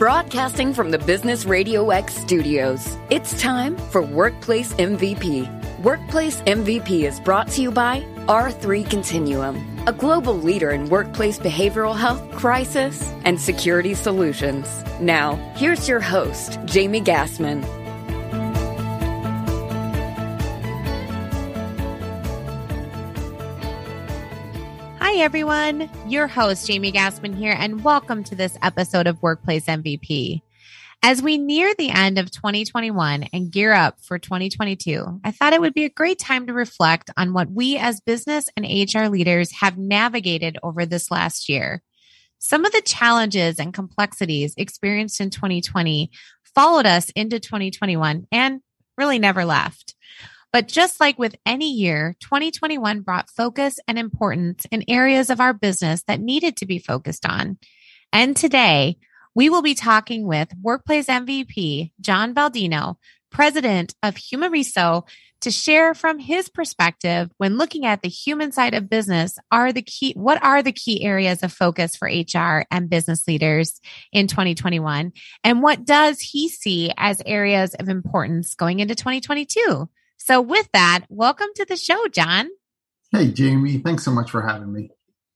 Broadcasting from the Business Radio X studios, it's time for Workplace MVP. Workplace MVP is brought to you by R3 Continuum, a global leader in workplace behavioral health, crisis, and security solutions. Now, here's your host, Jamie Gassmann. Everyone. Your host, Jamie Gassmann here, and welcome to this episode of Workplace MVP. As we near the end of 2021 and gear up for 2022, I thought it would be a great time to reflect on what we as business and HR leaders have navigated over this last year. Some of the challenges and complexities experienced in 2020 followed us into 2021 and really never left. But just like with any year, 2021 brought focus and importance in areas of our business that needed to be focused on. And today, we will be talking with Workplace MVP John Baldino, president of Humareso, to share from his perspective when looking at the human side of business are the key what are the key areas of focus for HR and business leaders in 2021 and what does he see as areas of importance going into 2022 so, with that, welcome to the show, John. Hey, Jamie. Thanks so much for having me.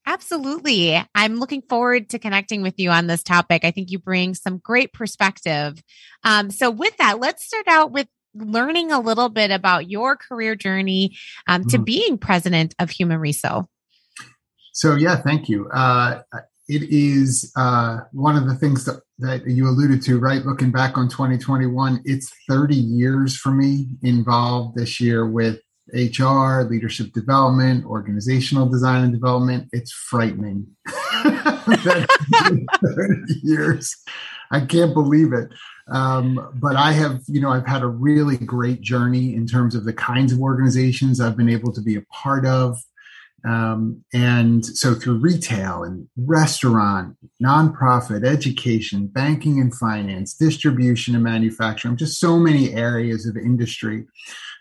Absolutely. I'm looking forward to connecting with you on this topic. I think you bring some great perspective. Um, so, with that, let's start out with learning a little bit about your career journey um, to mm. being president of Humareso. So, yeah, thank you. Uh, it is uh, one of the things that, that you alluded to, right? Looking back on 2021, it's 30 years for me involved this year with HR, leadership development, organizational design and development. It's frightening. 30 years. I can't believe it. Um, but I have, you know, I've had a really great journey in terms of the kinds of organizations I've been able to be a part of. Um, and so through retail and restaurant, nonprofit, education, banking and finance, distribution and manufacturing, just so many areas of industry.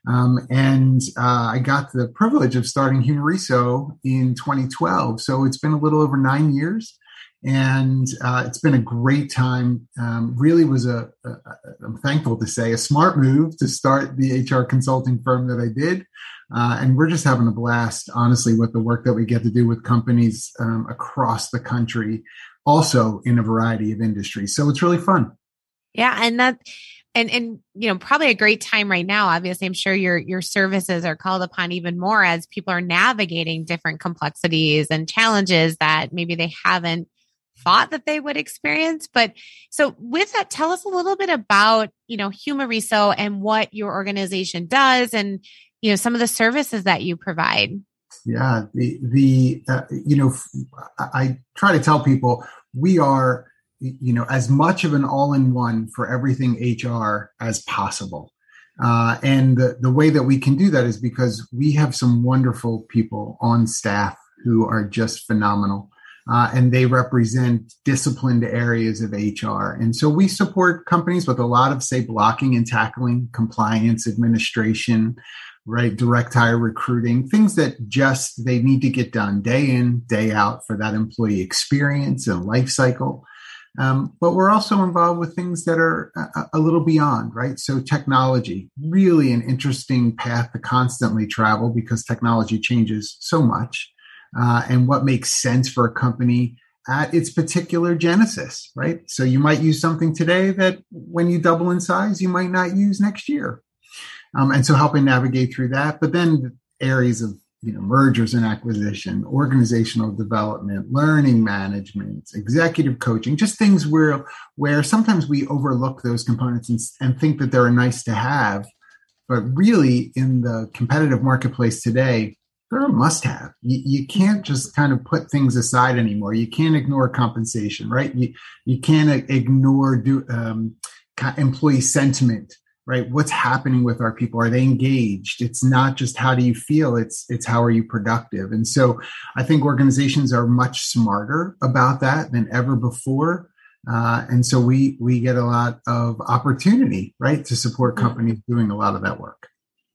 Um, and uh, I got the privilege of starting Humareso in 2012. So it's been a little over nine years. And uh, it's been a great time. Um, really was a, I'm thankful to say, a smart move to start the HR consulting firm that I did. Uh, and we're just having a blast, honestly, with the work that we get to do with companies um, across the country, also in a variety of industries. So it's really fun. Yeah, and that and and you know probably a great time right now obviously i'm sure your your services are called upon even more as people are navigating different complexities and challenges that maybe they haven't thought that they would experience. But so with that tell us a little bit about you know Humareso and what your organization does and you know some of the services that you provide. Yeah the the uh, you know i try to tell people we are you know as much of an all-in-one for everything hr as possible. Uh, and the, the way that we can do that is because we have some wonderful people on staff who are just phenomenal uh, and they represent disciplined areas of HR. And so we support companies with a lot of, say, blocking and tackling, compliance, administration, right? Direct hire recruiting, things that just they need to get done day in, day out for that employee experience and life cycle. Um, but we're also involved with things that are a, a, little beyond, right? So technology, really an interesting path to constantly travel because technology changes so much. Uh, and what makes sense for a company at its particular genesis, right? So you might use something today that when you double in size, you might not use next year. Um, and so helping navigate through that. But then areas of you know mergers and acquisition, organizational development, learning management, executive coaching, just things where where sometimes we overlook those components and, and think that they're nice to have, but really in the competitive marketplace today, they're a must have. You, you, can't just kind of put things aside anymore. You can't ignore compensation, right? You, you can't ignore do, um, employee sentiment right what's happening with our people are they engaged it's not just how do you feel it's it's how are you productive and so i think organizations are much smarter about that than ever before uh, and so we we get a lot of opportunity right to support companies doing a lot of that work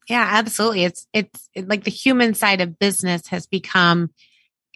yeah absolutely. It's it's like the human side of business has become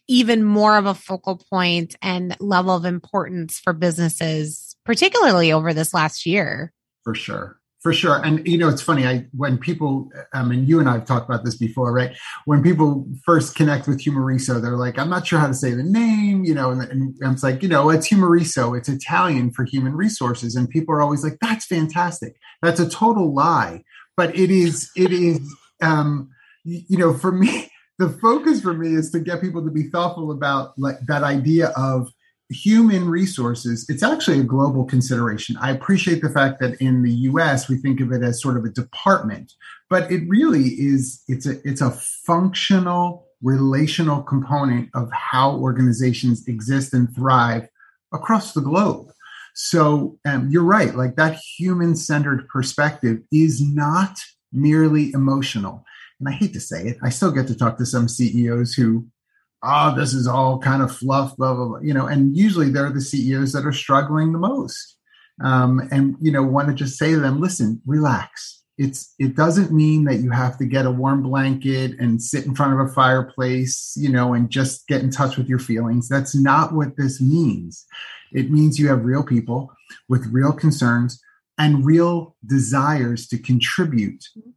even more of a focal point and level of importance for businesses particularly over this last year. For sure. For sure. And you know it's funny i when people i mean you and i've talked about this before right? When people first connect with Humareso they're like i'm not sure how to say the name you know and, and it's like you know it's Humareso it's italian for human resources. And people are always like that's fantastic. That's a total lie but it is it is um you know for me the focus for me is to get people to be thoughtful about like that idea of human resources, it's actually a global consideration. I appreciate the fact that in the US we think of it as sort of a department, but it really is it's a it's a functional relational component of how organizations exist and thrive across the globe. So um, you're right, like that human centered perspective is not merely emotional. And I hate to say it, I still get to talk to some CEOs who oh, this is all kind of fluff, blah, blah, blah. You know, and usually they're the CEOs that are struggling the most. Um, and, you know, want to just say to them, listen, relax. It's it doesn't mean that you have to get a warm blanket and sit in front of a fireplace, you know, and just get in touch with your feelings. That's not what this means. It means you have real people with real concerns and real desires to contribute mm-hmm.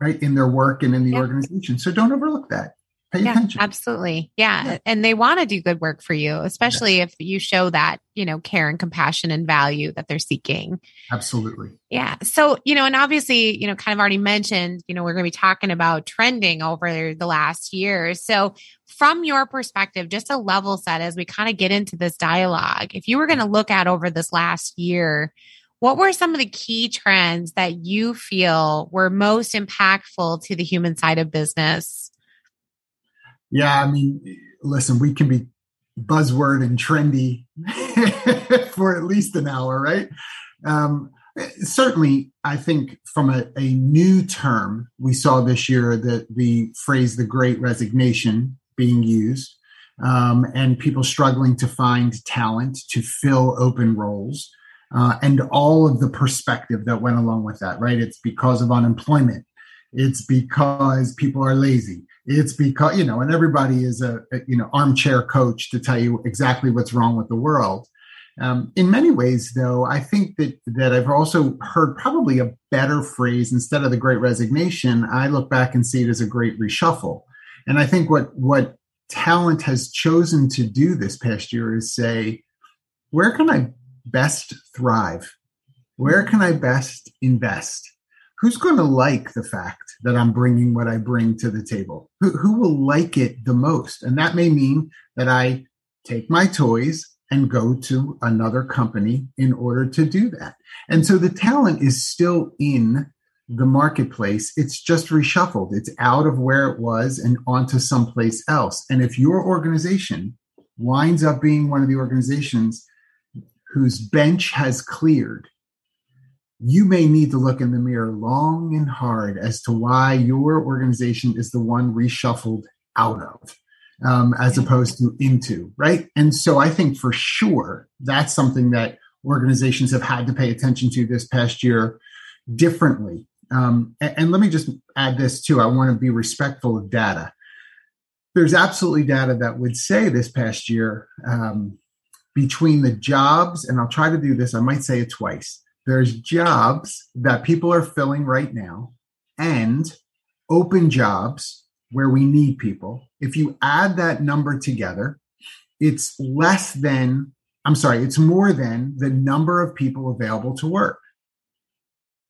right in their work and in the yeah. organization. So don't overlook that pay yeah, attention. Absolutely. Yeah. yeah. And they want to do good work for you, especially if you show that, you know, care and compassion and value that they're seeking. Absolutely. Yeah. So, you know, and obviously, you know, kind of already mentioned, you know, we're going to be talking about trending over the last year. So, from your perspective, just a level set as we kind of get into this dialogue, if you were going to look at over this last year, what were some of the key trends that you feel were most impactful to the human side of business yeah, I mean, listen, we can be buzzword and trendy for at least an hour, right? Um, certainly, I think from a, a, new term, we saw this year that the phrase "the Great Resignation" being used, um, and people struggling to find talent to fill open roles. Uh, and all of the perspective that went along with that, right? It's because of unemployment. It's because people are lazy it's because you know and everybody is a, a, you know armchair coach to tell you exactly what's wrong with the world. Um, in many ways though i think that that i've also heard probably a better phrase instead of the great resignation i look back and see it as a great reshuffle. And i think what what talent has chosen to do this past year is say where can i best thrive? Where can i best invest who's going to like the fact that I'm bringing what I bring to the table? Who, who will like it the most? And that may mean that I take my toys and go to another company in order to do that. And so the talent is still in the marketplace. It's just reshuffled. It's out of where it was and onto someplace else. And if your organization winds up being one of the organizations whose bench has cleared you may need to look in the mirror long and hard as to why your organization is the one reshuffled out of um, as opposed to into, right? And so I think for sure that's something that organizations have had to pay attention to this past year differently. Um, and, and let me just add this too. I want to be respectful of data. There's absolutely data that would say this past year um, between the jobs, and I'll try to do this, I might say it twice there's jobs that people are filling right now and open jobs where we need people. If you add that number together, it's less than, I'm sorry, it's more than the number of people available to work.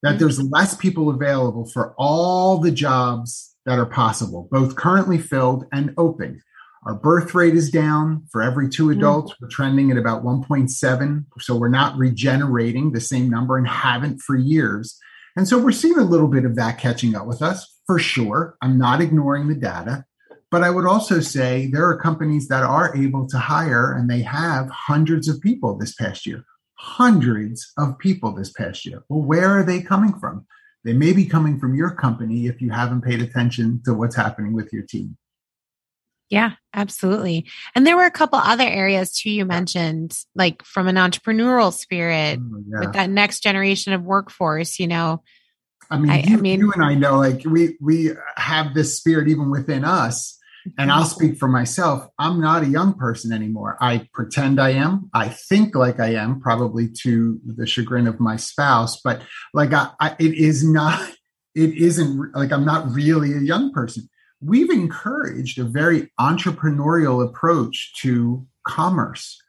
That there's less people available for all the jobs that are possible, both currently filled and open. Our birth rate is down. For every two mm. adults, we're trending at about 1.7. So we're not regenerating the same number and haven't for years. And so we're seeing a little bit of that catching up with us for sure. I'm not ignoring the data. But I would also say there are companies that are able to hire and they have hundreds of people this past year. Hundreds of people this past year. Well, where are they coming from? They may be coming from your company if you haven't paid attention to what's happening with your team. Yeah, absolutely. And there were a couple other areas too you mentioned, like from an entrepreneurial spirit oh, yeah. with that next generation of workforce, you know. I mean, I, you, I mean, you and I know like we we have this spirit even within us. And I'll speak for myself. I'm not a young person anymore. I pretend I am. I think like I am, probably to the chagrin of my spouse, but like I, I it is not, it isn't like I'm not really a young person. We've encouraged a very entrepreneurial approach to commerce.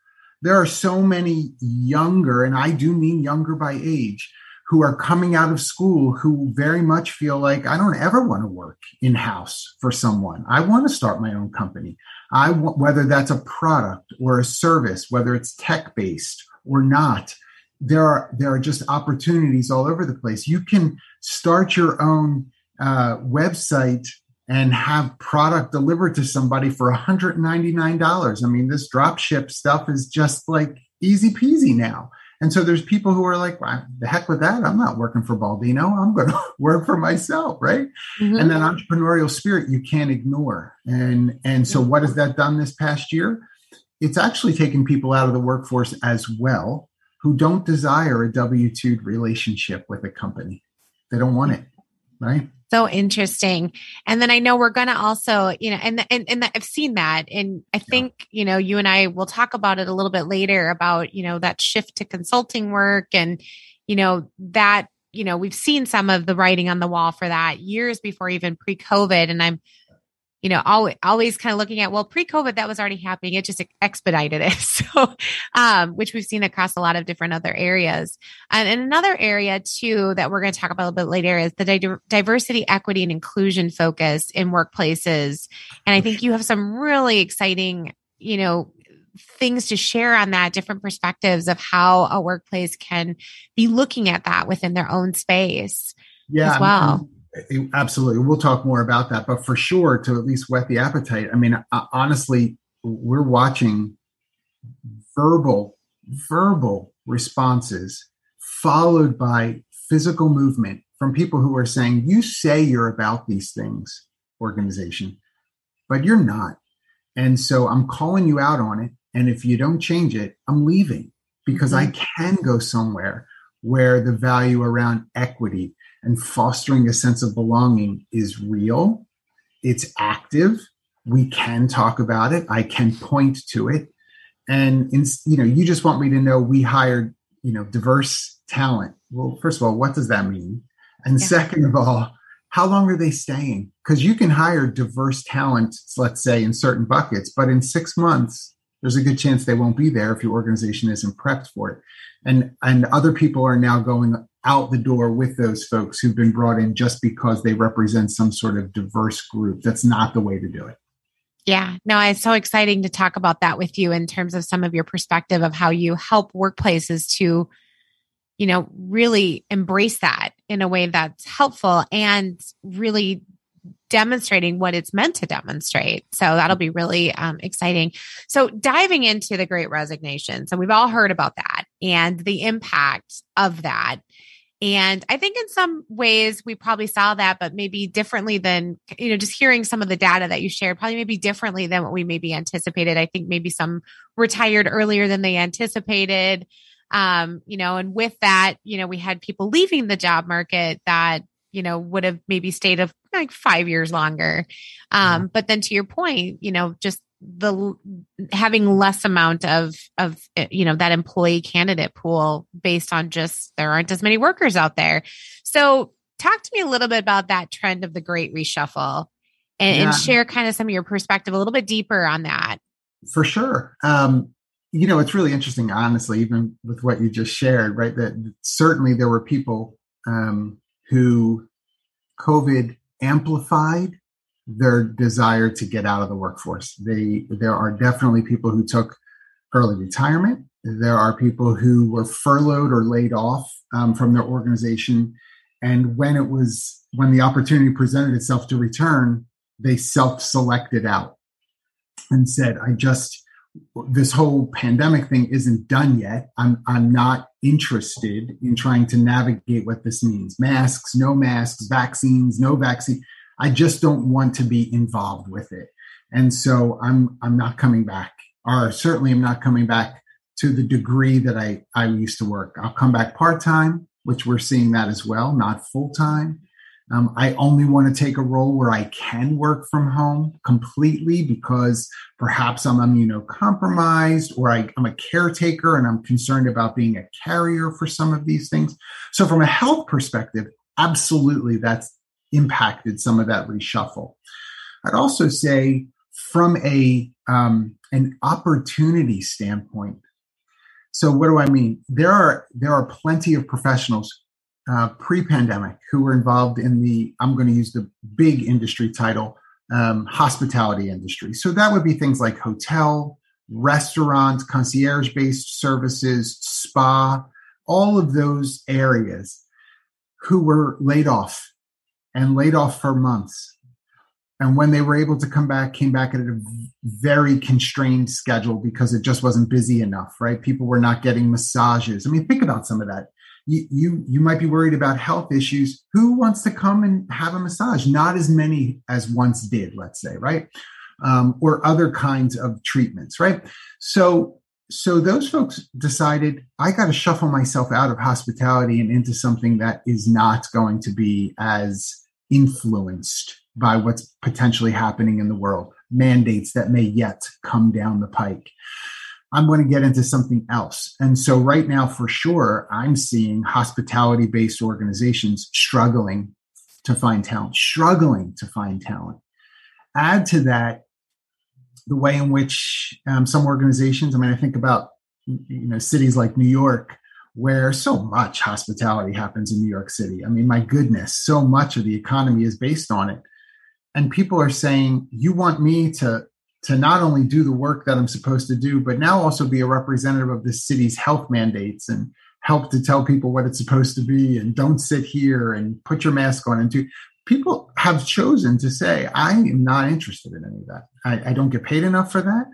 There are so many younger, and I do mean younger by age, who are coming out of school who very much feel like I don't ever want to work in house for someone. I want to start my own company. I want, whether that's a product or a service, whether it's tech based or not. There are there are just opportunities all over the place. You can start your own uh, website and have product delivered to somebody for $199. I mean, this drop ship stuff is just like easy peasy now. And so there's people who are like, well, the heck with that. I'm not working for Baldino. I'm going to work for myself. Right. Mm-hmm. And that entrepreneurial spirit you can't ignore. And, and so what has that done this past year? It's actually taken people out of the workforce as well who don't desire a W 2 relationship with a company. They don't want it. Right so interesting. And then I know we're going to also, you know, and, and, and I've seen that. And I think, yeah. you know, you and I will talk about it a little bit later about, you know, that shift to consulting work and, you know, that, you know, we've seen some of the writing on the wall for that years before even pre COVID. And I'm you know, always, always kind of looking at, well, pre COVID, that was already happening. It just expedited it. So, um, which we've seen across a lot of different other areas. And, and another area too, that we're going to talk about a little bit later is the di- diversity, equity and inclusion focus in workplaces. And I think you have some really exciting, you know, things to share on that, different perspectives of how a workplace can be looking at that within their own space yeah, as well. Absolutely. We'll talk more about that. But for sure, to at least whet the appetite, I mean, uh, honestly, we're watching verbal, verbal responses followed by physical movement from people who are saying, You say you're about these things, organization, but you're not. And so I'm calling you out on it. And if you don't change it, I'm leaving because mm-hmm. I can go somewhere where the value around equity, and fostering a sense of belonging is real. It's active. We can talk about it. I can point to it. And in, you know, you just want me to know we hired, you know, diverse talent. Well, first of all, what does that mean? And yeah. second of all, how long are they staying? Because you can hire diverse talent, let's say, in certain buckets, but in six months, there's a good chance they won't be there if your organization isn't prepped for it. And and other people are now going out the door with those folks who've been brought in just because they represent some sort of diverse group. That's not the way to do it. Yeah, no, it's so exciting to talk about that with you in terms of some of your perspective of how you help workplaces to, you know, really embrace that in a way that's helpful and really demonstrating what it's meant to demonstrate. So that'll be really um, exciting. So diving into the great resignation. So we've all heard about that and the impact of that. And I think in some ways we probably saw that, but maybe differently than, you know, just hearing some of the data that you shared, probably maybe differently than what we maybe anticipated. I think maybe some retired earlier than they anticipated. Um, you know, and with that, you know, we had people leaving the job market that, you know, would have maybe stayed of like five years longer. Um, but then to your point, you know, just the having less amount of of eh, you know that employee candidate pool based on just there aren't as many workers out there. So talk to me a little bit about that trend of the great reshuffle and, yeah. and share kind of some of your perspective a little bit deeper on that. For sure. Um you know it's really interesting honestly even with what you just shared right that certainly there were people um who covid amplified their desire to get out of the workforce. They there are definitely people who took early retirement. There are people who were furloughed or laid off um, from their organization, and when it was when the opportunity presented itself to return, they self-selected out and said, "I just." this whole pandemic thing isn't done yet. I'm I'm not interested in trying to navigate what this means. Masks, no masks, vaccines, no vaccine. I just don't want to be involved with it. And so I'm I'm not coming back, or certainly I'm not coming back to the degree that I, I used to work. I'll come back part time, which we're seeing that as well, not full time. Um, I only want to take a role where I can work from home completely because perhaps I'm immunocompromised or I, I'm a caretaker and I'm concerned about being a carrier for some of these things. So, from a health perspective, absolutely that's impacted some of that reshuffle. I'd also say, from a um, an opportunity standpoint. So, what do I mean? There are there are plenty of professionals uh, pre-pandemic who were involved in the i'm going to use the big industry title um, hospitality industry so that would be things like hotel restaurant concierge based services spa all of those areas who were laid off and laid off for months. And when they were able to come back came back at a very constrained schedule because it just wasn't busy enough right? People were not getting massages. I mean think about some of that. You, you you might be worried about health issues. Who wants to come and have a massage? Not as many as once did let's say right? Um, or other kinds of treatments right? So so those folks decided i got to shuffle myself out of hospitality and into something that is not going to be as influenced by what's potentially happening in the world mandates that may yet come down the pike I'm going to get into something else. And so, right now, for sure, I'm seeing hospitality based organizations struggling to find talent, struggling to find talent. Add to that the way in which um, some organizations, I mean, I think about you know cities like New York, where so much hospitality happens in New York City. I mean, my goodness, so much of the economy is based on it. And people are saying, you want me to to not only do the work that I'm supposed to do, but now also be a representative of the city's health mandates and help to tell people what it's supposed to be and don't sit here and put your mask on and do people have chosen to say i am not interested in any of that I, I, don't get paid enough for that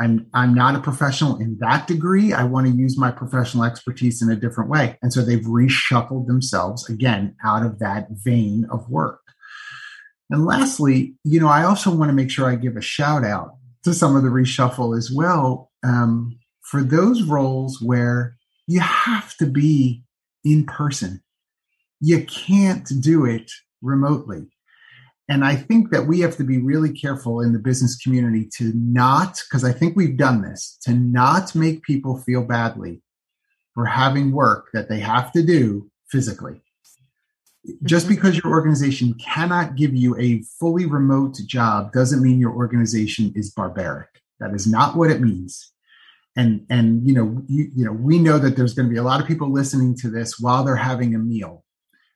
i'm i'm not a professional in that degree i want to use my professional expertise in a different way and so they've reshuffled themselves again out of that vein of work and lastly, you know, I also want to make sure I give a shout out to some of the reshuffle as well um, for those roles where you have to be in person. You can't do it remotely. And I think that we have to be really careful in the business community to not, because I think we've done this, to not make people feel badly for having work that they have to do physically. Just mm-hmm. because your organization cannot give you a fully remote job doesn't mean your organization is barbaric. That is not what it means. And and you know you, you know we know that there's going to be a lot of people listening to this while they're having a meal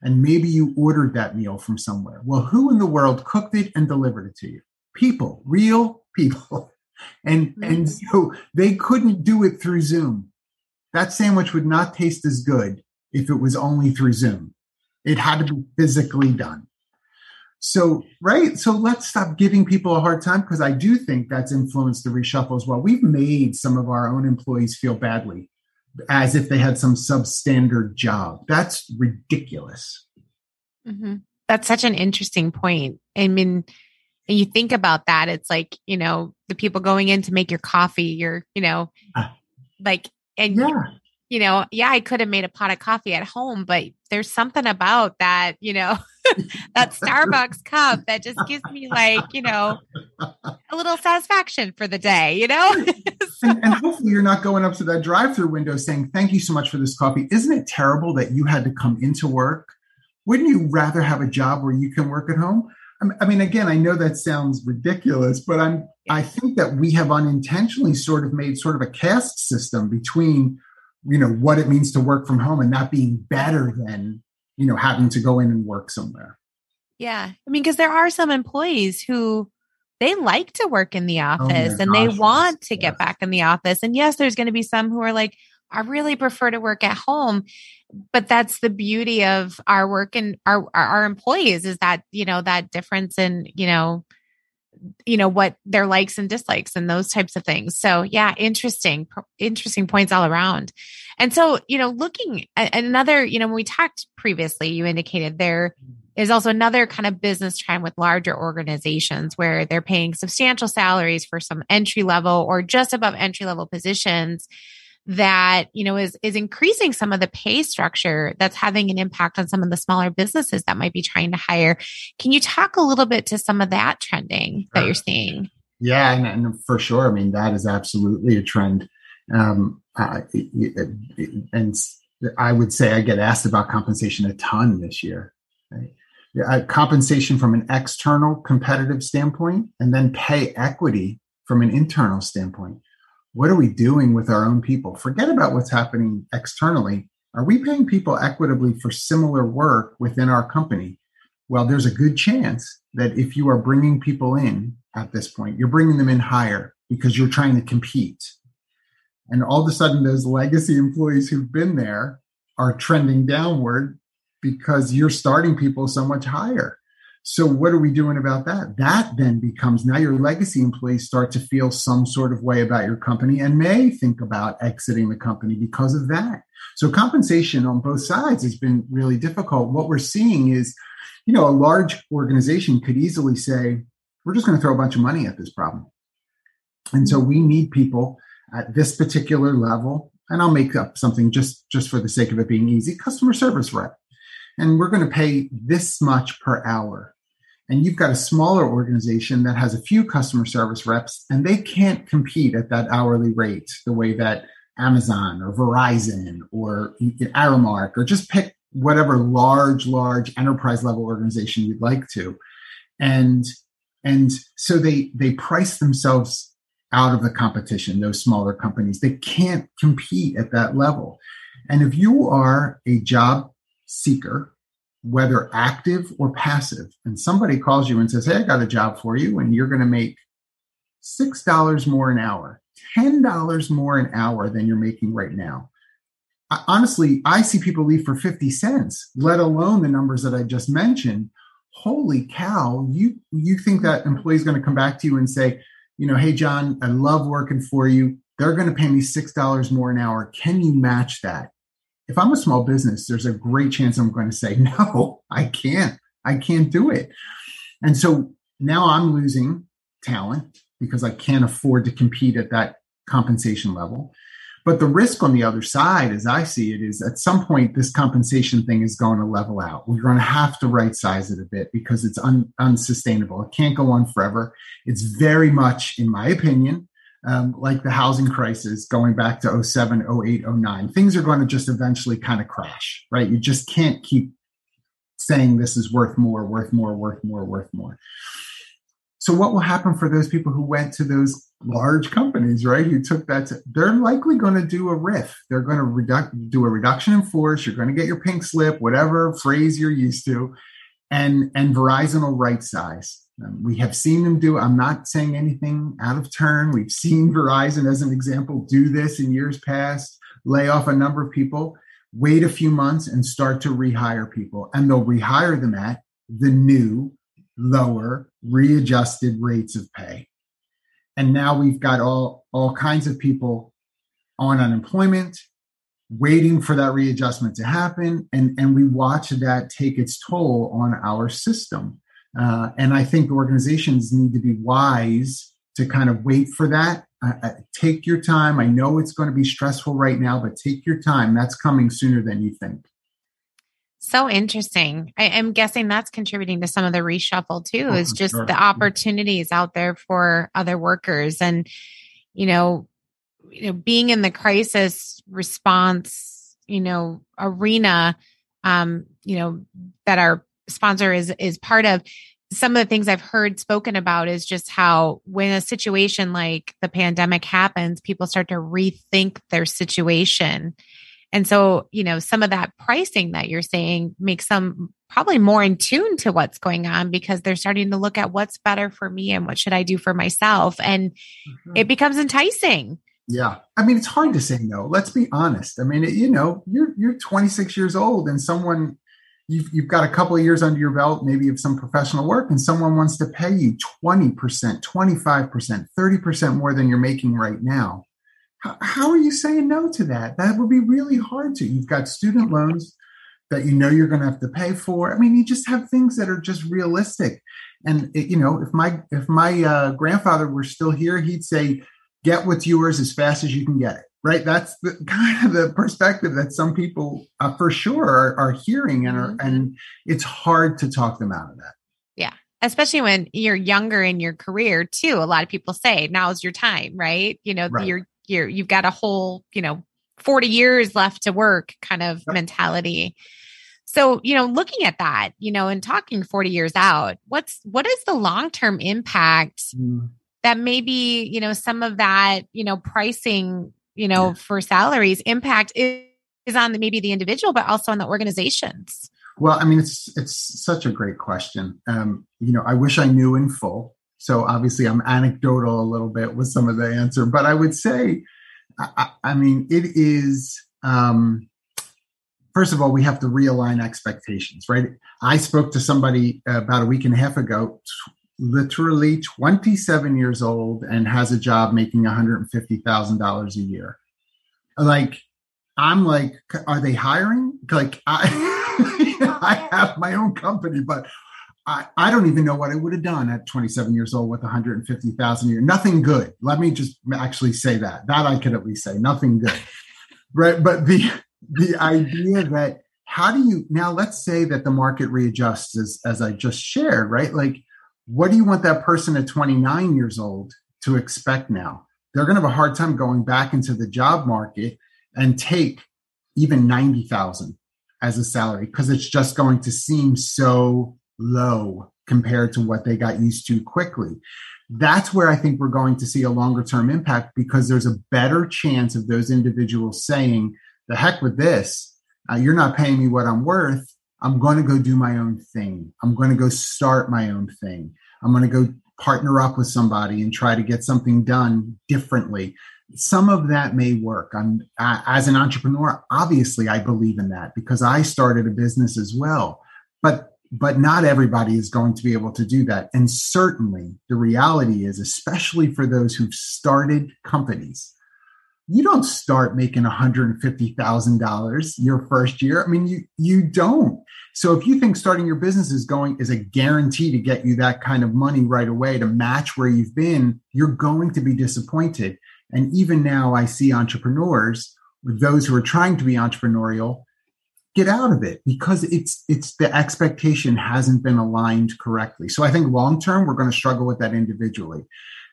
and maybe you ordered that meal from somewhere well who in the world cooked it and delivered it to you people real people and mm-hmm. and so they couldn't do it through zoom that sandwich would not taste as good if it was only through zoom it had to be physically done. So, right. So let's stop giving people a hard time because I do think that's influenced the reshuffle as well. We've made some of our own employees feel badly as if they had some substandard job. That's ridiculous. Mm-hmm. That's such an interesting point. I mean, and you think about that, it's like, you know, the people going in to make your coffee, you're, you know, uh, like, and yeah you know, yeah, I could have made a pot of coffee at home, but there's something about that, you know, that Starbucks cup that just gives me like, you know, a little satisfaction for the day, you know? and, and, hopefully you're not going up to that drive through window saying, thank you so much for this coffee. Isn't it terrible that you had to come into work? Wouldn't you rather have a job where you can work at home? I mean, again, I know that sounds ridiculous, but I'm, I think that we have unintentionally sort of made sort of a caste system between you know what it means to work from home and not being better than you know having to go in and work somewhere. Yeah. I mean because there are some employees who they like to work in the oh office oh and gosh, they want yes. to get back in the office. And yes there's going to be some who are like i really prefer to work at home. But that's the beauty of our work and our our employees is that you know that difference in you know you know what their likes and dislikes and those types of things. So yeah interesting interesting points all around. And so you know looking at another you know when we talked previously you indicated there is also another kind of business trend with larger organizations where they're paying substantial salaries for some entry level or just above entry level positions that you know is is increasing some of the pay structure that's having an impact on some of the smaller businesses that might be trying to hire. Can you talk a little bit to some of that trending that you're seeing? Yeah and, and for sure. I mean that is absolutely a trend. Um, uh, and i would say i get asked about compensation a ton this year right? uh, compensation from an external competitive standpoint and then pay equity from an internal standpoint what are we doing with our own people? Forget about what's happening externally. Are we paying people equitably for similar work within our company? Well, there's a good chance that if you are bringing people in at this point, you're bringing them in higher because you're trying to compete. And all of a sudden, those legacy employees who've been there are trending downward because you're starting people so much higher. So what are we doing about that? That then becomes now your legacy employees start to feel some sort of way about your company and may think about exiting the company because of that. So compensation on both sides has been really difficult. What we're seeing is, you know, a large organization could easily say, we're just going to throw a bunch of money at this problem. And so we need people at this particular level, and I'll make up something just just for the sake of it being easy, customer service rep and we're going to pay this much per hour. And you've got a smaller organization that has a few customer service reps, and they can't compete at that hourly rate the way that Amazon or Verizon or Aramark or just pick whatever large, large enterprise level organization you'd like to. And and so they they price themselves out of the competition, those smaller companies. They can't compete at that level. And if you are a job seeker, whether active or passive, and somebody calls you and says, Hey, I got a job for you, and you're going to make $6 more an hour, $10 more an hour than you're making right now. I, honestly, I see people leave for 50 cents, let alone the numbers that I just mentioned. Holy cow, you you think that employee is going to come back to you and say, you know, hey John, I love working for you. They're going to pay me $6 more an hour. Can you match that? If I'm a small business, there's a great chance I'm going to say, no, I can't. I can't do it. And so now I'm losing talent because I can't afford to compete at that compensation level. But the risk on the other side, as I see it, is at some point this compensation thing is going to level out. We're going to have to right size it a bit because it's un- unsustainable. It can't go on forever. It's very much, in my opinion, um, like the housing crisis going back to 07, 08, 09. Things are going to just eventually kind of crash, right? You just can't keep saying this is worth more, worth more, worth more, worth more. So what will happen for those people who went to those large companies, right? Who took that, to, they're likely going to do a riff. They're going to reduc- do a reduction in force. You're going to get your pink slip, whatever phrase you're used to, and and Verizon will right size. Um, we have seen them do. I'm not saying anything out of turn. We've seen Verizon, as an example, do this in years past, lay off a number of people, wait a few months, and start to rehire people, and they'll rehire them at the new, lower, readjusted rates of pay. And now we've got all all kinds of people on unemployment waiting for that readjustment to happen and and we watch that take its toll on our system uh, and I think organizations need to be wise to kind of wait for that. Uh, take your time. I know it's going to be stressful right now, but take your time. That's coming sooner than you think. So interesting. I am guessing that's contributing to some of the reshuffle too, oh, is just sure. the opportunities out there for other workers. And, you know, you know, being in the crisis response, you know, arena, um, you know, that our sponsor is is part of some of the things I've heard spoken about is just how when a situation like the pandemic happens, people start to rethink their situation. And so, you know, some of that pricing that you're saying makes them probably more in tune to what's going on because they're starting to look at what's better for me and what should I do for myself. And mm-hmm. it becomes enticing. Yeah. I mean, it's hard to say no. Let's be honest. I mean, you know, you're you're 26 years old and someone you've, you've got a couple of years under your belt, maybe of some professional work, and someone wants to pay you 20%, 25%, 30% more than you're making right now. How, how are you saying no to that? That would be really hard to. You've got student loans that you know you're going to have to pay for. I mean, you just have things that are just realistic. And it, you know, if my if my uh, grandfather were still here, he'd say, get what's yours as fast as you can get it right that's the kind of the perspective that some people uh, for sure are, are hearing and are mm-hmm. and it's hard to talk them out of that yeah especially when you're younger in your career too a lot of people say now's your time right you know right. you're you're you've got a whole you know 40 years left to work kind of yep. mentality so, you know, looking at that, you know, and talking 40 years out, what's what is the long-term impact mm. that maybe, you know, some of that, you know, pricing, you know, yeah. for salaries impact is, is on the, maybe the individual, but also on the organizations? Well, I mean, it's it's such a great question. Um, you know, I wish I knew in full. So obviously, I'm anecdotal a little bit with some of the answer, but I would say, I, I mean, it is. Um, first of all, we have to realign expectations, right? I spoke to somebody about a week and a half ago, literally 27 years old, and has a job making $150,000 a year. Like, I'm like, are they hiring? Like, I, I have my own company, but I, I don't even know what I would have done at 27 years old with 150,000 a year. Nothing good. Let me just actually say that. That I could at least say. Nothing good. right. But the the idea that how do you now let's say that the market readjusts as, as i just shared right like what do you want that person at 29 years old to expect now they're going to have a hard time going back into the job market and take even 90,000 as a salary because it's just going to seem so low compared to what they got used to quickly. That's where I think we're going to see a longer term impact because there's a better chance of those individuals saying, the heck with this. Uh, you're not paying me what I'm worth. I'm going to go do my own thing. I'm going to go start my own thing. I'm going to go partner up with somebody and try to get something done differently. Some of that may work. I'm as an entrepreneur, obviously I believe in that because I started a business as well. But but not everybody is going to be able to do that. And certainly the reality is, especially for those who've started companies, you don't start making $150,000 your first year. I mean, you, you don't. So if you think starting your business is going is a guarantee to get you that kind of money right away to match where you've been, you're going to be disappointed. And even now I see entrepreneurs, those who are trying to be entrepreneurial, get out of it because it's it's the expectation hasn't been aligned correctly. So I think long term we're going to struggle with that individually.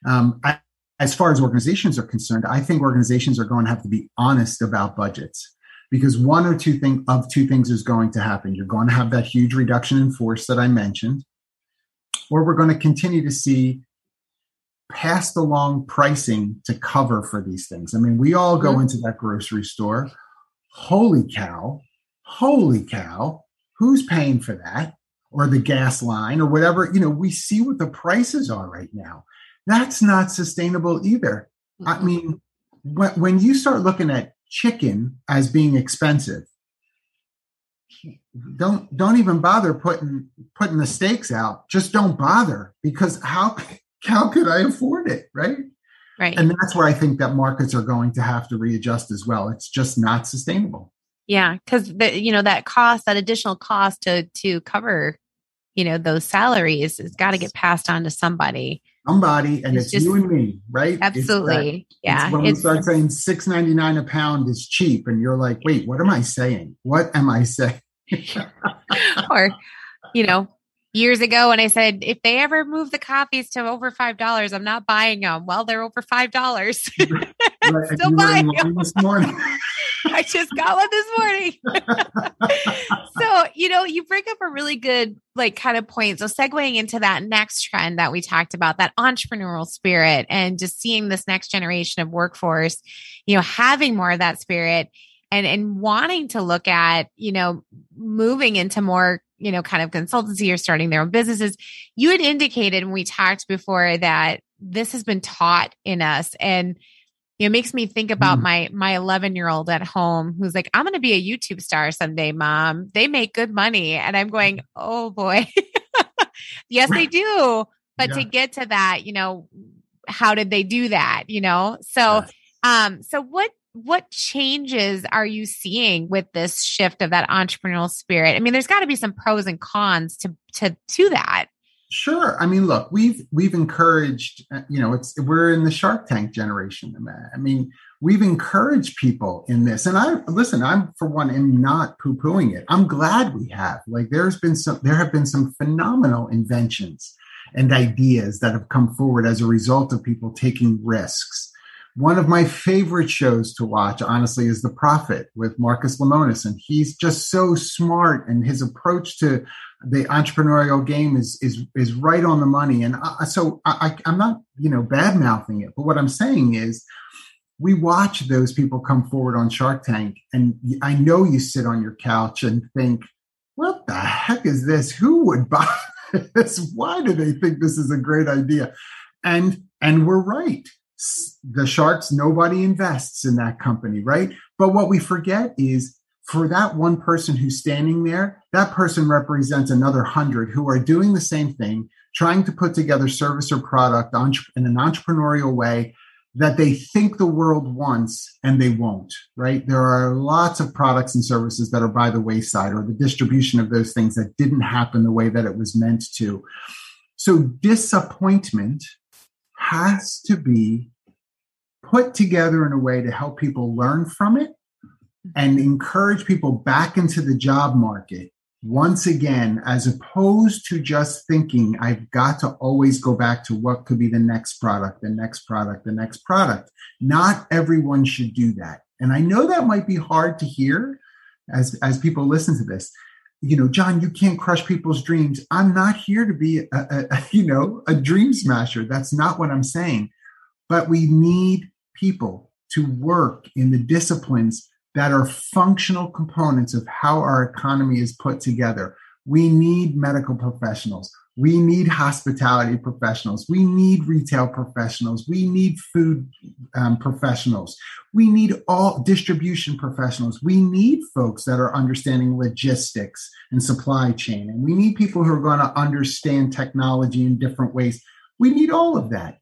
Um, I, as far as organizations are concerned, I think organizations are going to have to be honest about budgets because one or two thing of two things is going to happen. You're going to have that huge reduction in force that I mentioned, or we're going to continue to see passed along pricing to cover for these things. I mean, we all go mm-hmm. into that grocery store. Holy cow, holy cow, who's paying for that? Or the gas line or whatever, you know, we see what the prices are right now. That's not sustainable either. Mm-hmm. I mean, when, when you start looking at chicken as being expensive, don't don't even bother putting putting the steaks out. Just don't bother because how how could I afford it, right? Right. And that's where I think that markets are going to have to readjust as well. It's just not sustainable. Yeah, because the you know that cost, that additional cost to to cover, you know, those salaries has got to get passed on to somebody somebody, and it's, it's just, you and me, right? Absolutely. That, yeah. when we start saying six ninety nine a pound is cheap, and you're like, wait, what am I saying? What am I saying? or, you know, years ago when I said, if they ever move the coffees to over $5, I'm not buying them. Well, they're over $5. Still buying them. This morning. I just got one this morning. so, you know, you bring up a really good, like, kind of point. So, segueing into that next trend that we talked about, that entrepreneurial spirit, and just seeing this next generation of workforce, you know, having more of that spirit and and wanting to look at you know moving into more you know kind of consultancy or starting their own businesses you had indicated when we talked before that this has been taught in us and it makes me think about mm. my my 11 year old at home who's like i'm going to be a youtube star someday mom they make good money and i'm going oh boy yes they do but yeah. to get to that you know how did they do that you know so um so what what changes are you seeing with this shift of that entrepreneurial spirit? I mean, there's got to be some pros and cons to to to that. Sure. I mean, look, we've we've encouraged, uh, you know, it's we're in the Shark Tank generation. I mean, we've encouraged people in this. And I listen, I'm for one am not poo-pooing it. I'm glad we have. Like there's been some there have been some phenomenal inventions and ideas that have come forward as a result of people taking risks. One of my favorite shows to watch, honestly, is The Profit with Marcus Lemonis. And he's just so smart and his approach to the entrepreneurial game is is is right on the money. And I, so I, I'm not, you know, bad mouthing it, but what I'm saying is we watch those people come forward on Shark Tank, and I know you sit on your couch and think, "What the heck is this? Who would buy this? Why do they think this is a great idea?" And and we're right. The sharks, nobody invests in that company, right? But what we forget is for that one person who's standing there, that person represents another hundred who are doing the same thing, trying to put together service or product in an entrepreneurial way that they think the world wants and they won't, right? There are lots of products and services that are by the wayside or the distribution of those things that didn't happen the way that it was meant to. So disappointment has to be put together in a way to help people learn from it and encourage people back into the job market once again, as opposed to just thinking, I've got to always go back to what could be the next product, the next product, the next product. Not everyone should do that. And I know that might be hard to hear as, as people listen to this. You know, John, you can't crush people's dreams. I'm not here to be, a, a, you know, a dream smasher. That's not what I'm saying. But we need people to work in the disciplines that are functional components of how our economy is put together. We need medical professionals. We need hospitality professionals. We need retail professionals. We need food um, professionals. We need all distribution professionals. We need folks that are understanding logistics and supply chain. And we need people who are going to understand technology in different ways. We need all of that.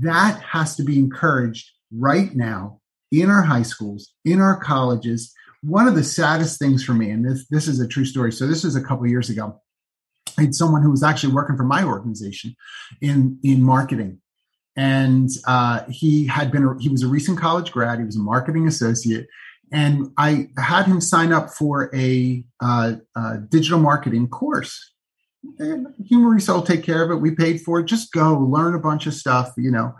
That has to be encouraged right now in our high schools, in our colleges. One of the saddest things for me, and this, this is a true story. So this was a couple years ago. Had someone who was actually working for my organization in, in marketing. And uh, he had been, a, he was a recent college grad. He was a marketing associate. And I had him sign up for a uh, uh, digital marketing course. And Human Resource will take care of it. We paid for it. Just go learn a bunch of stuff, you know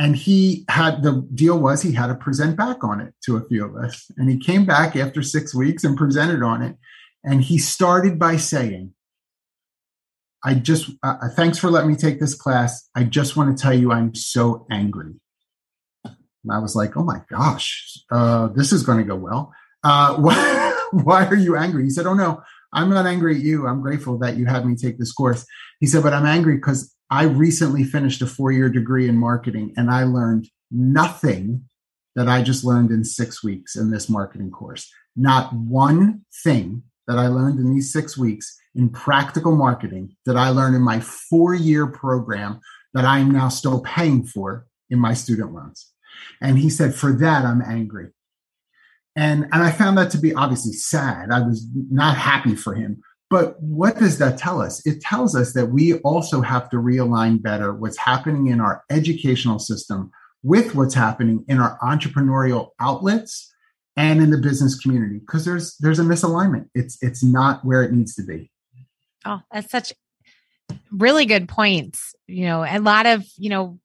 and he had the deal was he had to present back on it to a few of us and he came back after six weeks and presented on it and he started by saying i just uh, uh thanks for letting me take this class. I just want to tell you i'm so angry. And i was like oh my gosh uh, this is going to go well. Uh, why, why are you angry? He said oh no i'm not angry at you. I'm grateful that you had me take this course. He said but i'm angry because I recently finished a four year degree in marketing and I learned nothing that I just learned in six weeks in this marketing course. Not one thing that I learned in these six weeks in practical marketing that I learned in my four year program that I'm now still paying for in my student loans. And he said, for that, I'm angry. And, and I found that to be obviously sad. I was not happy for him, but what does that tell us? It tells us that we also have to realign better what's happening in our educational system with what's happening in our entrepreneurial outlets and in the business community because there's there's a misalignment. It's it's not where it needs to be. Oh, that's such really good points. You know, a lot of, you know,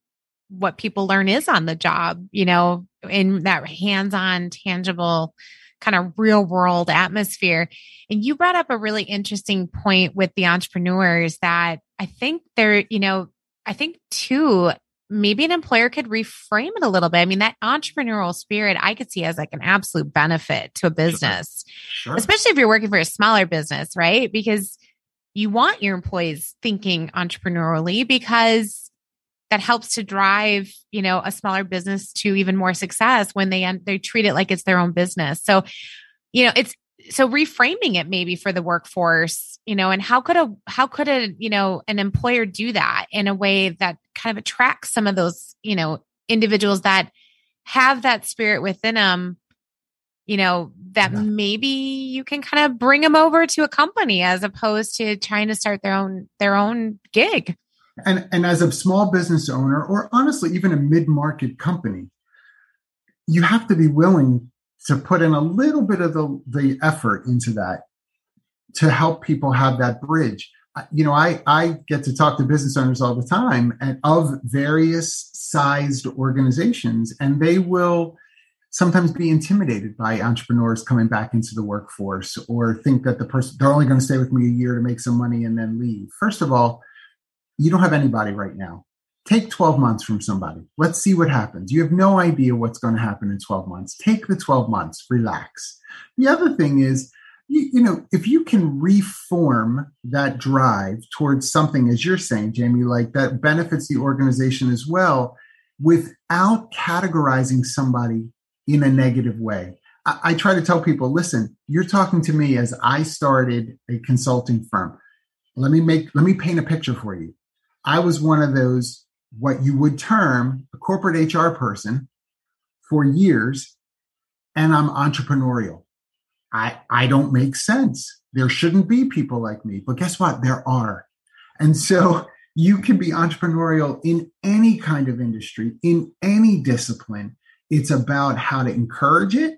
what people learn is on the job, you know, in that hands-on tangible kind of real world atmosphere. And you brought up a really interesting point with the entrepreneurs that I think they're, you know, I think too, maybe an employer could reframe it a little bit. I mean, that entrepreneurial spirit I could see as like an absolute benefit to a business, sure. Sure. especially if you're working for a smaller business, right? Because you want your employees thinking entrepreneurially because that helps to drive you know a smaller business to even more success when they they treat it like it's their own business so you know it's so reframing it maybe for the workforce you know and how could a how could a you know an employer do that in a way that kind of attracts some of those you know individuals that have that spirit within them you know, that yeah. maybe you can kind of bring them over to a company as opposed to trying to start their own their own gig. And and as a small business owner or honestly even a mid-market company, you have to be willing to put in a little bit of the, the effort into that to help people have that bridge. You know, I, I get to talk to business owners all the time and of various sized organizations, and they will sometimes be intimidated by entrepreneurs coming back into the workforce or think that the person they're only going to stay with me a year to make some money and then leave. First of all, you don't have anybody right now. Take 12 months from somebody. Let's see what happens. You have no idea what's going to happen in 12 months. Take the 12 months, relax. The other thing is, you, you know, if you can reform that drive towards something, as you're saying, Jamie, like that benefits the organization as well, without categorizing somebody in a negative way. I, I try to tell people, listen, you're talking to me as I started a consulting firm. Let me make, let me paint a picture for you. I was one of those, what you would term a corporate HR person for years, and I'm entrepreneurial. I, I don't make sense. There shouldn't be people like me. But guess what? There are. And so you can be entrepreneurial in any kind of industry, in any discipline. It's about how to encourage it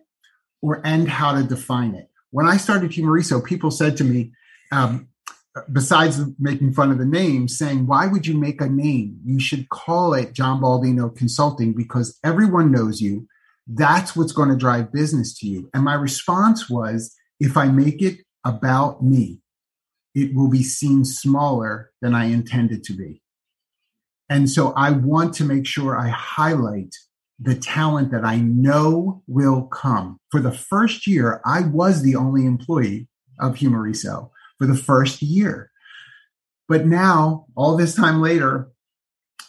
or and how to define it. When I started Humareso, people said to me, um, besides making fun of the name, saying, why would you make a name? You should call it John Baldino Consulting because everyone knows you. That's what's going to drive business to you. And my response was, if I make it about me, it will be seen smaller than I intended to be. And so I want to make sure I highlight the talent that I know will come. For the first year, I was the only employee of Humareso for the first year. But now, all this time later,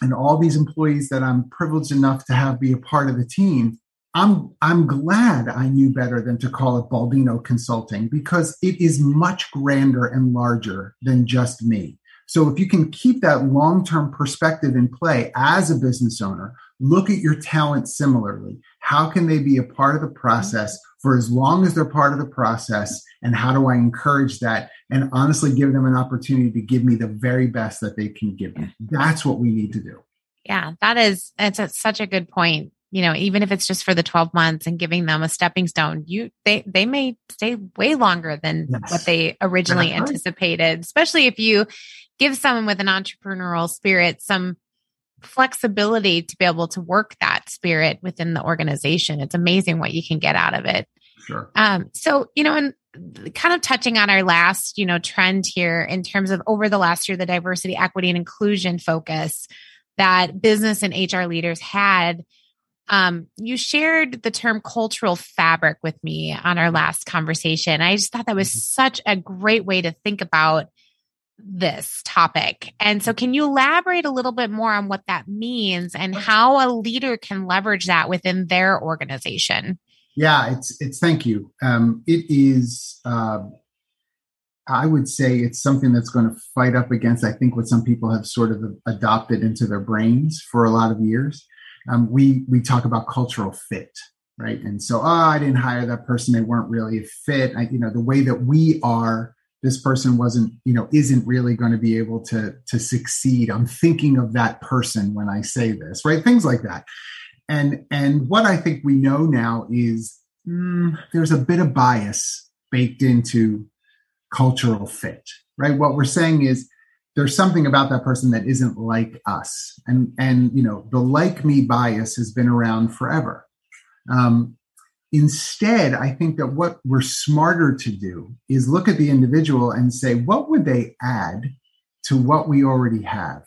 and all these employees that I'm privileged enough to have be a part of the team, I'm I'm glad I knew better than to call it Baldino Consulting because it is much grander and larger than just me. So if you can keep that long-term perspective in play as a business owner, look at your talent similarly. How can they be a part of the process for as long as they're part of the process? And how do I encourage that and honestly give them an opportunity to give me the very best that they can give me? That's what we need to do. Yeah, that is, it's a, such a good point you know even if it's just for the 12 months and giving them a stepping stone you they they may stay way longer than yes. what they originally anticipated especially if you give someone with an entrepreneurial spirit some flexibility to be able to work that spirit within the organization. It's amazing what you can get out of it. Sure. Um so you know and kind of touching on our last you know trend here in terms of over the last year the diversity equity and inclusion focus that business and hr leaders had um, you shared the term cultural fabric with me on our last conversation. I just thought that was mm-hmm. such a great way to think about this topic. And so, can you elaborate a little bit more on what that means and how a leader can leverage that within their organization? Yeah, it's it's thank you. Um, it is. Uh, I would say it's something that's going to fight up against. I think what some people have sort of adopted into their brains for a lot of years um, we we talk about cultural fit, right? And so, oh, I didn't hire that person; they weren't really a fit. I, you know, the way that we are, this person wasn't, you know, isn't really going to be able to to succeed. I'm thinking of that person when I say this, right? Things like that. And and what I think we know now is mm, there's a bit of bias baked into cultural fit, right? What we're saying is there's something about that person that isn't like us. And and you know the like me bias has been around forever. Um, instead i think that what we're smarter to do is look at the individual and say what would they add to what we already have?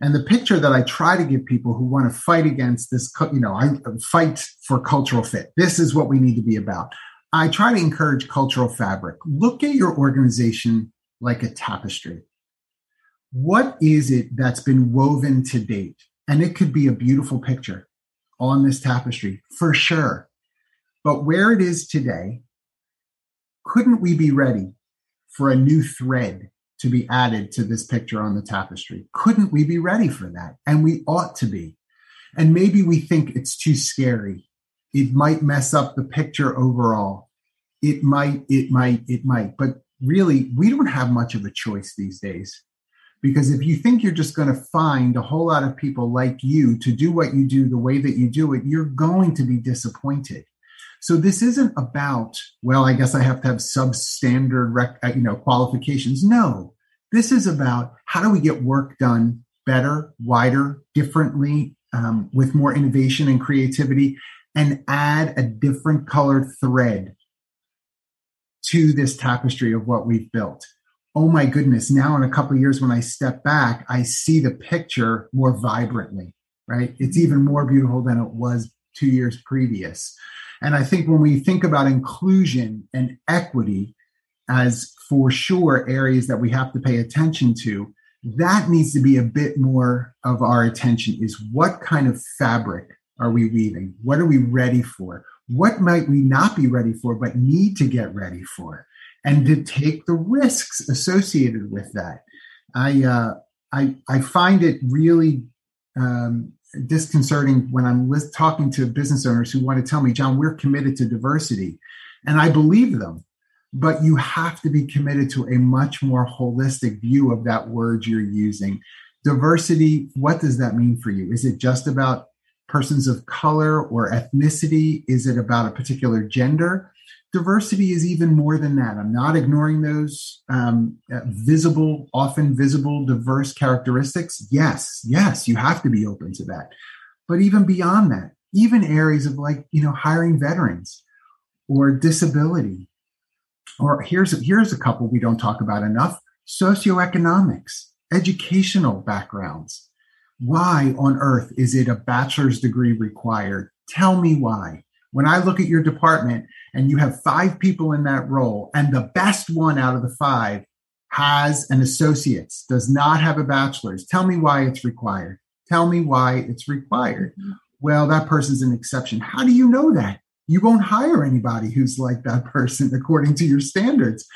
And the picture that i try to give people who want to fight against this you know i fight for cultural fit. This is what we need to be about. I try to encourage cultural fabric. Look at your organization like a tapestry what is it that's been woven to date? And it could be a beautiful picture on this tapestry for sure. But where it is today, couldn't we be ready for a new thread to be added to this picture on the tapestry? Couldn't we be ready for that? And we ought to be. And maybe we think it's too scary. It might mess up the picture overall. It might, it might, it might. But really, we don't have much of a choice these days. Because if you think you're just going to find a whole lot of people like you to do what you do the way that you do it, you're going to be disappointed. So this isn't about, well, I guess I have to have substandard, rec- uh, you know, qualifications. No, this is about how do we get work done better, wider, differently, um, with more innovation and creativity, and add a different colored thread to this tapestry of what we've built. Oh my goodness, now in a couple of years, when I step back, I see the picture more vibrantly, right? It's mm-hmm. even more beautiful than it was two years previous. And I think when we think about inclusion and equity as for sure areas that we have to pay attention to, that needs to be a bit more of our attention is what kind of fabric are we weaving? What are we ready for? What might we not be ready for, but need to get ready for? And to take the risks associated with that. I, uh, I, I find it really um, disconcerting when I'm talking to business owners who want to tell me, John, we're committed to diversity. And I believe them. But you have to be committed to a much more holistic view of that word you're using. Diversity, what does that mean for you? Is it just about persons of color or ethnicity? Is it about a particular gender? Diversity is even more than that. I'm not ignoring those um, uh, visible, often visible, diverse characteristics. Yes, yes, you have to be open to that. But even beyond that, even areas of like, you know, hiring veterans or disability, or here's, a, here's a couple we don't talk about enough socioeconomics, educational backgrounds. Why on earth is it a bachelor's degree required? Tell me why. When I look at your department and you have five people in that role, and the best one out of the five has an associate's, does not have a bachelor's, tell me why it's required. Tell me why it's required. Mm-hmm. Well, that person's an exception. How do you know that? You won't hire anybody who's like that person according to your standards.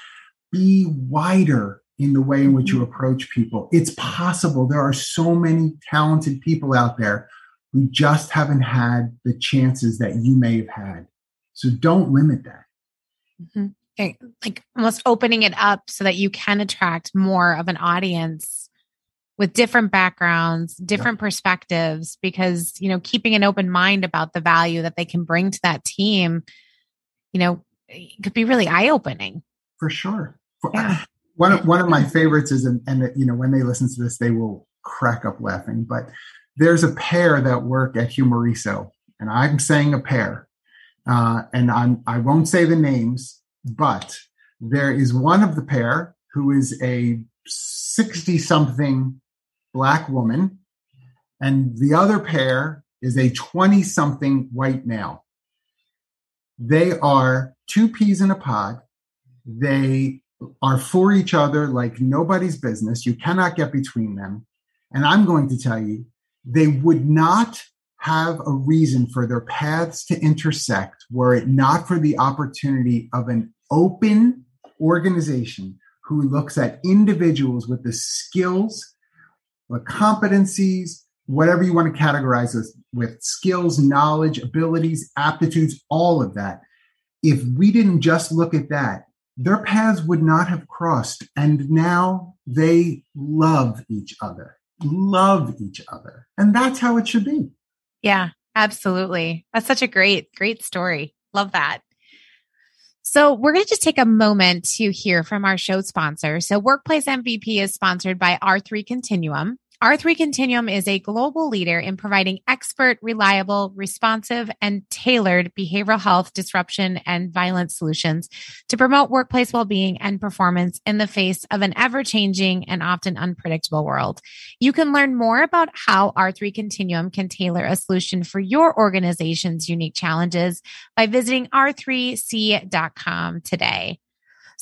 Be wider in the way in which you mm-hmm. approach people. It's possible. There are so many talented people out there who just haven't had the chances that you may have had. So don't limit that. Mm-hmm. Okay. Like almost opening it up so that you can attract more of an audience with different backgrounds, different yep. perspectives, because, you know, keeping an open mind about the value that they can bring to that team, you know, could be really eye opening. For sure. Yeah. One of, one of my favorites is, and, and, you know, when they listen to this, they will crack up laughing, but there's a pair that work at Humareso, and I'm saying a pair, uh, and I'm I won't say the names, but there is one of the pair who is a 60 something black woman, and the other pair is a 20 something white male. They are two peas in a pod. They are for each other like nobody's business. You cannot get between them. And I'm going to tell you, they would not have a reason for their paths to intersect were it not for the opportunity of an open organization who looks at individuals with the skills, the competencies, whatever you want to categorize us with skills, knowledge, abilities, aptitudes, all of that. If we didn't just look at that, their paths would not have crossed. And now they love each other love each other. And that's how it should be. Yeah, absolutely. That's such a great, great story. Love that. So, we're going to just take a moment to hear from our show sponsor. So, Workplace MVP is sponsored by R3 Continuum. R3 Continuum is a global leader in providing expert, reliable, responsive, and tailored behavioral health disruption and violence solutions to promote workplace well-being and performance in the face of an ever-changing and often unpredictable world. You can learn more about how R3 Continuum can tailor a solution for your organization's unique challenges by visiting r3c.com today.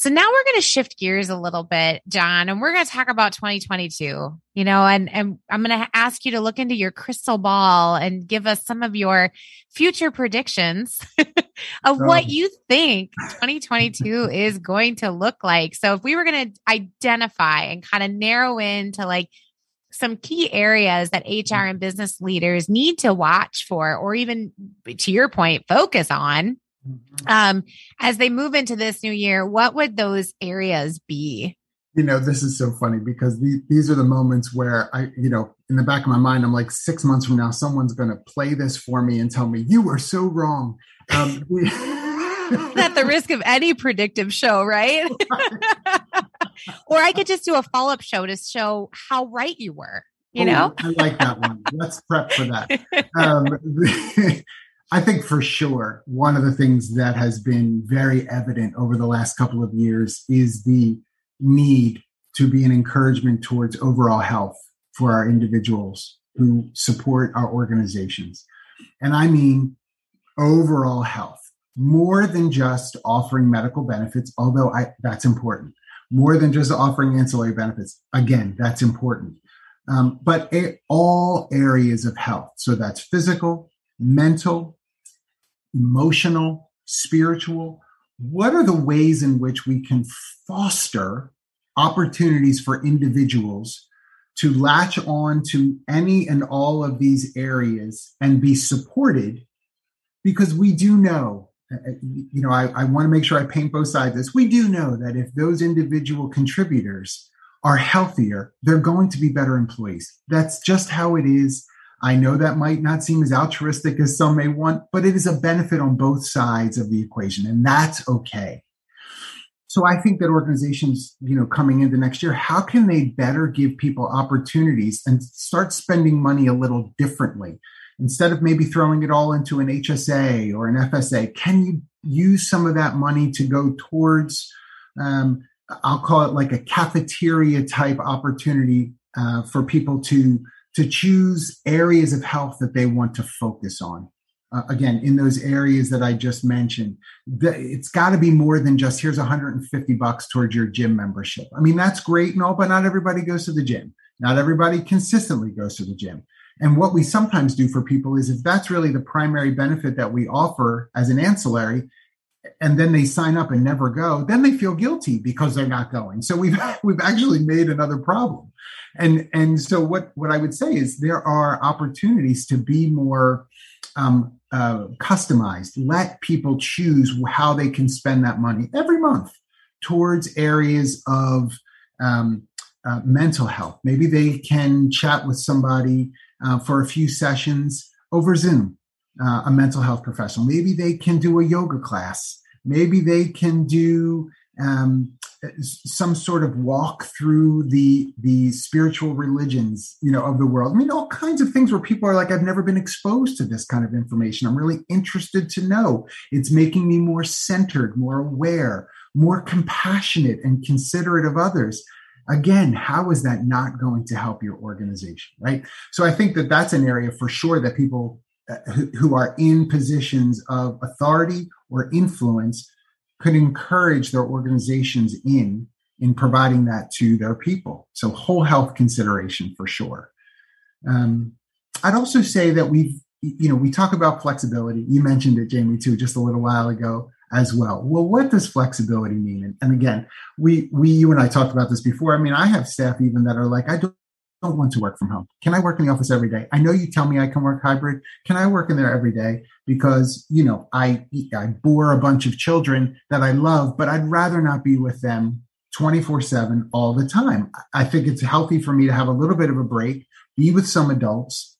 So now we're going to shift gears a little bit, John, and we're going to talk about 2022, you know, and, and I'm going to ask you to look into your crystal ball and give us some of your future predictions of what um. you think 2022 is going to look like. So if we were going to identify and kind of narrow in to like some key areas that HR and business leaders need to watch for, or even to your point, focus on. Um, as they move into this new year? What would those areas be? You know, this is so funny because these, these are the moments where I, you know, in the back of my mind, I'm like, six months from now, someone's going to play this for me and tell me, you were so wrong. Um, At the risk of any predictive show, right? or I could just do a follow up show to show how right you were. You oh, know, I like that one. Let's prep for that. Um, I think for sure one of the things that has been very evident over the last couple of years is the need to be an encouragement towards overall health for our individuals who support our organizations. And I mean overall health more than just offering medical benefits, although I, that's important, more than just offering ancillary benefits. Again, that's important. Um, but all areas of health. So that's physical, mental, emotional, spiritual. What are the ways in which we can foster opportunities for individuals to latch on to any and all of these areas and be supported? Because we do know uh, uh, you know, I, I want to make sure I paint both sides of this. We do know that if those individual contributors are healthier, they're going to be better employees. That's just how it is. I know that might not seem as altruistic as some may want, but it is a benefit on both sides of the equation, and that's okay. So I think that organizations, you know, coming into next year, how can they better give people opportunities and start spending money a little differently? instead of maybe throwing it all into an HSA or an FSA, can you use some of that money to go towards, um, I'll call it like a cafeteria type opportunity uh, for people to to choose areas of health that they want to focus on. Uh, again, in those areas that I just mentioned, the, it's got to be more than just here's 150 bucks towards your gym membership. I mean, that's great and all, but not everybody goes to the gym. Not everybody consistently goes to the gym. And what we sometimes do for people is if that's really the primary benefit that we offer as an ancillary, and then they sign up and never go, then they feel guilty because they're not going. So we've we've actually made another problem. And and so what what I would say is there are opportunities to be more um, uh, customized. Let people choose how they can spend that money every month towards areas of um, uh, mental health. Maybe they can chat with somebody uh, for a few sessions over Zoom, uh, a mental health professional. Maybe they can do a yoga class. Maybe they can do um, some sort of walk through the the spiritual religions, you know, of the world. I mean, all kinds of things where people are like, I've never been exposed to this kind of information. I'm really interested to know. It's making me more centered, more aware, more compassionate, and considerate of others again how is that not going to help your organization right so i think that that's an area for sure that people uh, who are in positions of authority or influence could encourage their organizations in in providing that to their people so whole health consideration for sure um, i'd also say that we've you know we talk about flexibility you mentioned it jamie too just a little while ago as well. Well, what does flexibility mean? And, and, again, we we you and I talked about this before. I mean, I have staff even that are like, I don't, don't want to work from home. Can I work in the office every day? I know you tell me I can work hybrid. Can I work in there every day? Because you know, I I bore a bunch of children that I love, but I'd rather not be with them 24 7 all the time. I think it's healthy for me to have a little bit of a break, be with some adults.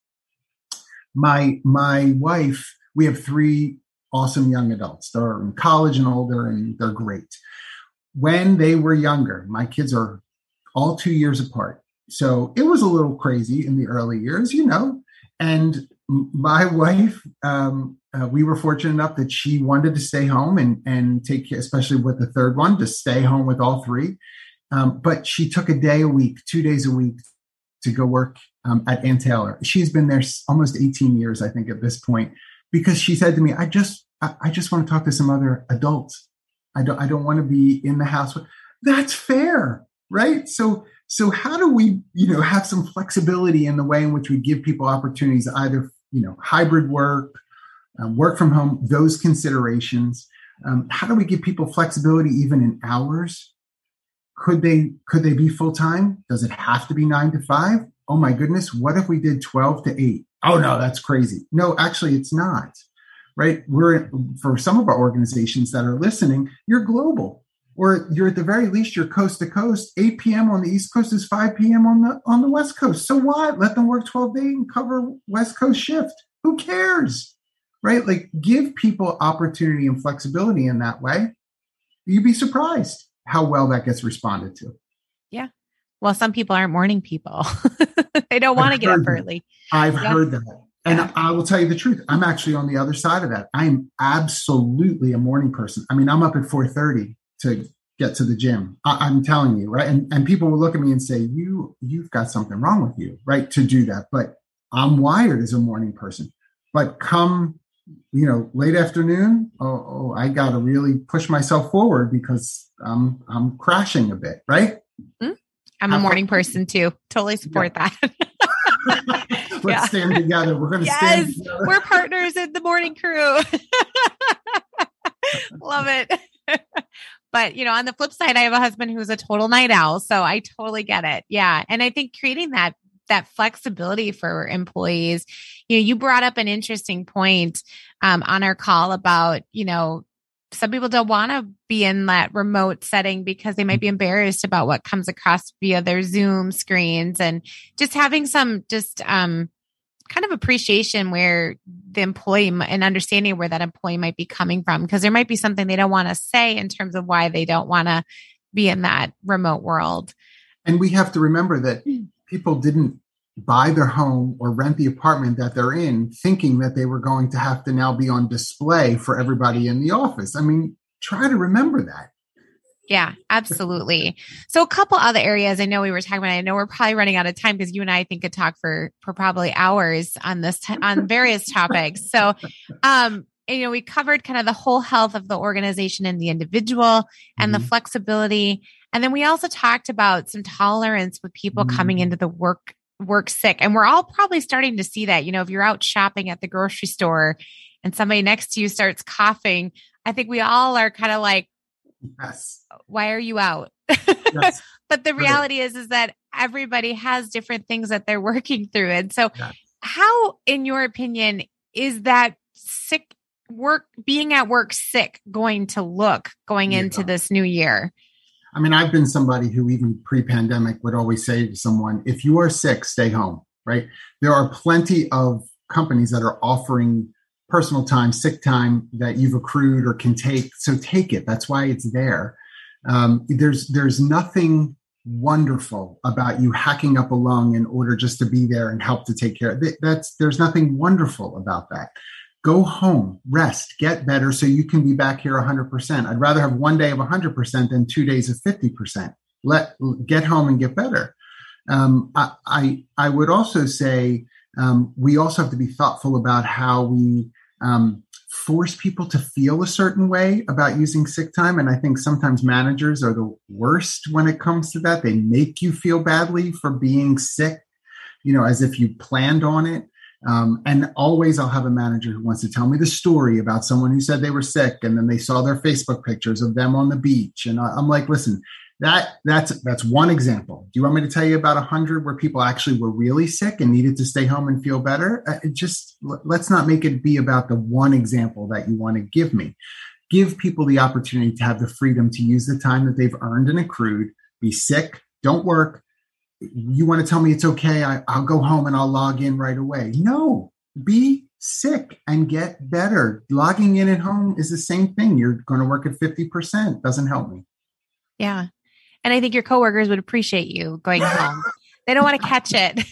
My my wife, we have three awesome young adults. They're in college and older, and they're great. When they were younger, my kids are all two years apart. So it was a little crazy in the early years, you know. And my wife, um, uh, we were fortunate enough that she wanted to stay home and and take care, especially with the third one, to stay home with all three. Um, but she took a day a week, two days a week, to go work um, at Ann Taylor. She's been there almost 18 years, I think, at this point because she said to me, I just, I, I just want to talk to some other adults. I don't, I don't want to be in the house. That's fair, right? So, so how do we, you know, have some flexibility in the way in which we give people opportunities, either, you know, hybrid work, um, work from home, those considerations. Um, how do we give people flexibility even in hours? Could they could they be full time? Does it have to be nine to five? oh my goodness, what if we did 12 to 8? Oh no, that's crazy. No, actually, it's not. Right? We're for some of our organizations that are listening, you're global. Or you're at the very least you're coast to coast. 8 p.m. on the East Coast is 5 p.m. on the on the West Coast. So what? Let them work 12 days and cover West Coast shift. Who cares? Right? Like give people opportunity and flexibility in that way. You'd be surprised how well that gets responded to. Yeah. Well, some people aren't morning people. they don't want to get up early. I've yeah. heard that. And yeah. I will tell you the truth. I'm actually on the other side of that. I'm absolutely a morning person. I mean, I'm up at 4:30 to get to the gym. I, am telling you, right? And and people will look at me and say, "You you've got something wrong with you, right?" To do that. But I'm wired as a morning person. But come, you know, late afternoon, oh, oh I got to really push myself forward because I'm I'm crashing a bit, right? Mm-hmm. I'm a morning person too. Totally support yeah. that. Let's yeah. stand together. We're going to yes, stand together. We're partners in the morning crew. Love it. But, you know, on the flip side, I have a husband who's a total night owl. So I totally get it. Yeah. And I think creating that that flexibility for employees. You know, you brought up an interesting point um, on our call about, you know, some people don't want to be in that remote setting because they might be embarrassed about what comes across via their Zoom screens and just having some just um, kind of appreciation where the employee and understanding where that employee might be coming from because there might be something they don't want to say in terms of why they don't want to be in that remote world. And we have to remember that people didn't buy their home or rent the apartment that they're in thinking that they were going to have to now be on display for everybody in the office. I mean, try to remember that. Yeah, absolutely. So a couple other areas I know we were talking about. I know we're probably running out of time because you and I think could talk for for probably hours on this t- on various topics. So, um, you know, we covered kind of the whole health of the organization and the individual and mm-hmm. the flexibility. And then we also talked about some tolerance with people mm-hmm. coming into the work work sick. And we're all probably starting to see that. You know, if you're out shopping at the grocery store and somebody next to you starts coughing, I think we all are kind of like, yes. why are you out? Yes. but the reality right. is, is that everybody has different things that they're working through. And so how, in your opinion, is that sick work, being at work sick going to look going yeah. into this new year? I mean, I've been somebody who even pre-pandemic would always say to someone, if you are sick, stay home, right? There are plenty of companies that are offering personal time, sick time that you've accrued or can take. So take it. That's why it's there. Um, there's there's nothing wonderful about you hacking up a lung in order just to be there and help to take care. That's there's nothing wonderful about that go home, rest, get better so you can be back here 100%. I'd rather have one day of 100% than two days of 50%. Let get home and get better. Um, I, I, I would also say um, we also have to be thoughtful about how we um, force people to feel a certain way about using sick time. And I think sometimes managers are the worst when it comes to that. They make you feel badly for being sick, you know, as if you planned on it. Um, and always I'll have a manager who wants to tell me the story about someone who said they were sick and then they saw their Facebook pictures of them on the beach. And I, am like, listen, that that's that's one example. Do you want me to tell you about a hundred where people actually were really sick and needed to stay home and feel better? Uh, just let's not make it be about the one example that you want to give me. Give people the opportunity to have the freedom to use the time that they've earned and accrued. Be sick, don't work, you want to tell me it's okay I, i'll go home and i'll log in right away no be sick and get better logging in at home is the same thing you're going to work at 50% doesn't help me yeah and i think your coworkers would appreciate you going home they don't want to catch it,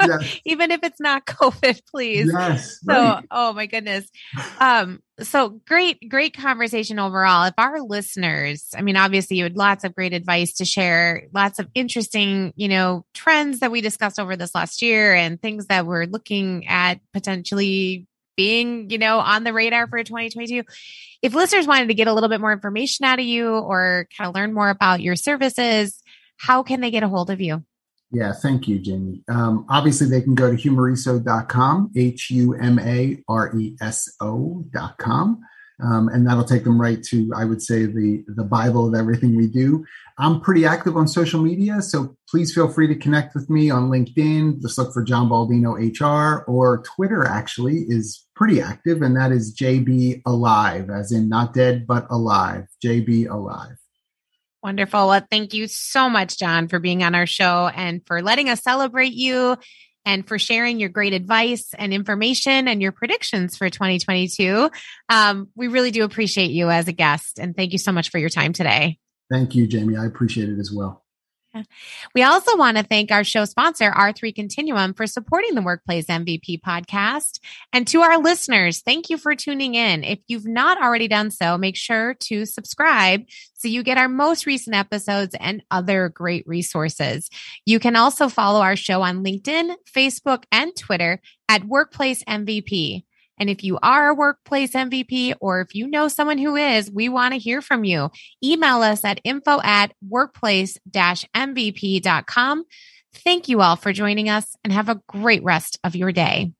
yes. even if it's not COVID, please. Yes. So, right. oh my goodness. Um, so great, great conversation overall. If our listeners, I mean, obviously you had lots of great advice to share, lots of interesting, you know, trends that we discussed over this last year and things that we're looking at potentially being, you know, on the radar for 2022. If listeners wanted to get a little bit more information out of you or kind of learn more about your services, how can they get a hold of you? Yeah, thank you, Jamie. Um, obviously, they can go to humareso.com, H U M A R E S O.com. Um, and that'll take them right to, I would say, the the Bible of everything we do. I'm pretty active on social media, so please feel free to connect with me on LinkedIn. Just look for John Baldino HR or Twitter. Actually, is pretty active, and that is JB Alive, as in not dead but alive. JB Alive. Wonderful. Well, thank you so much, John, for being on our show and for letting us celebrate you and for sharing your great advice and information and your predictions for 2022. Um, we really do appreciate you as a guest. And thank you so much for your time today. Thank you, Jamie. I appreciate it as well. We also want to thank our show sponsor, R3 Continuum, for supporting the Workplace MVP podcast. And to our listeners, thank you for tuning in. If you've not already done so, make sure to subscribe so you get our most recent episodes and other great resources. You can also follow our show on LinkedIn, Facebook, and Twitter at Workplace MVP. And if you are a workplace MVP or if you know someone who is, we want to hear from you. Email us at info at workplace MVP.com. Thank you all for joining us and have a great rest of your day.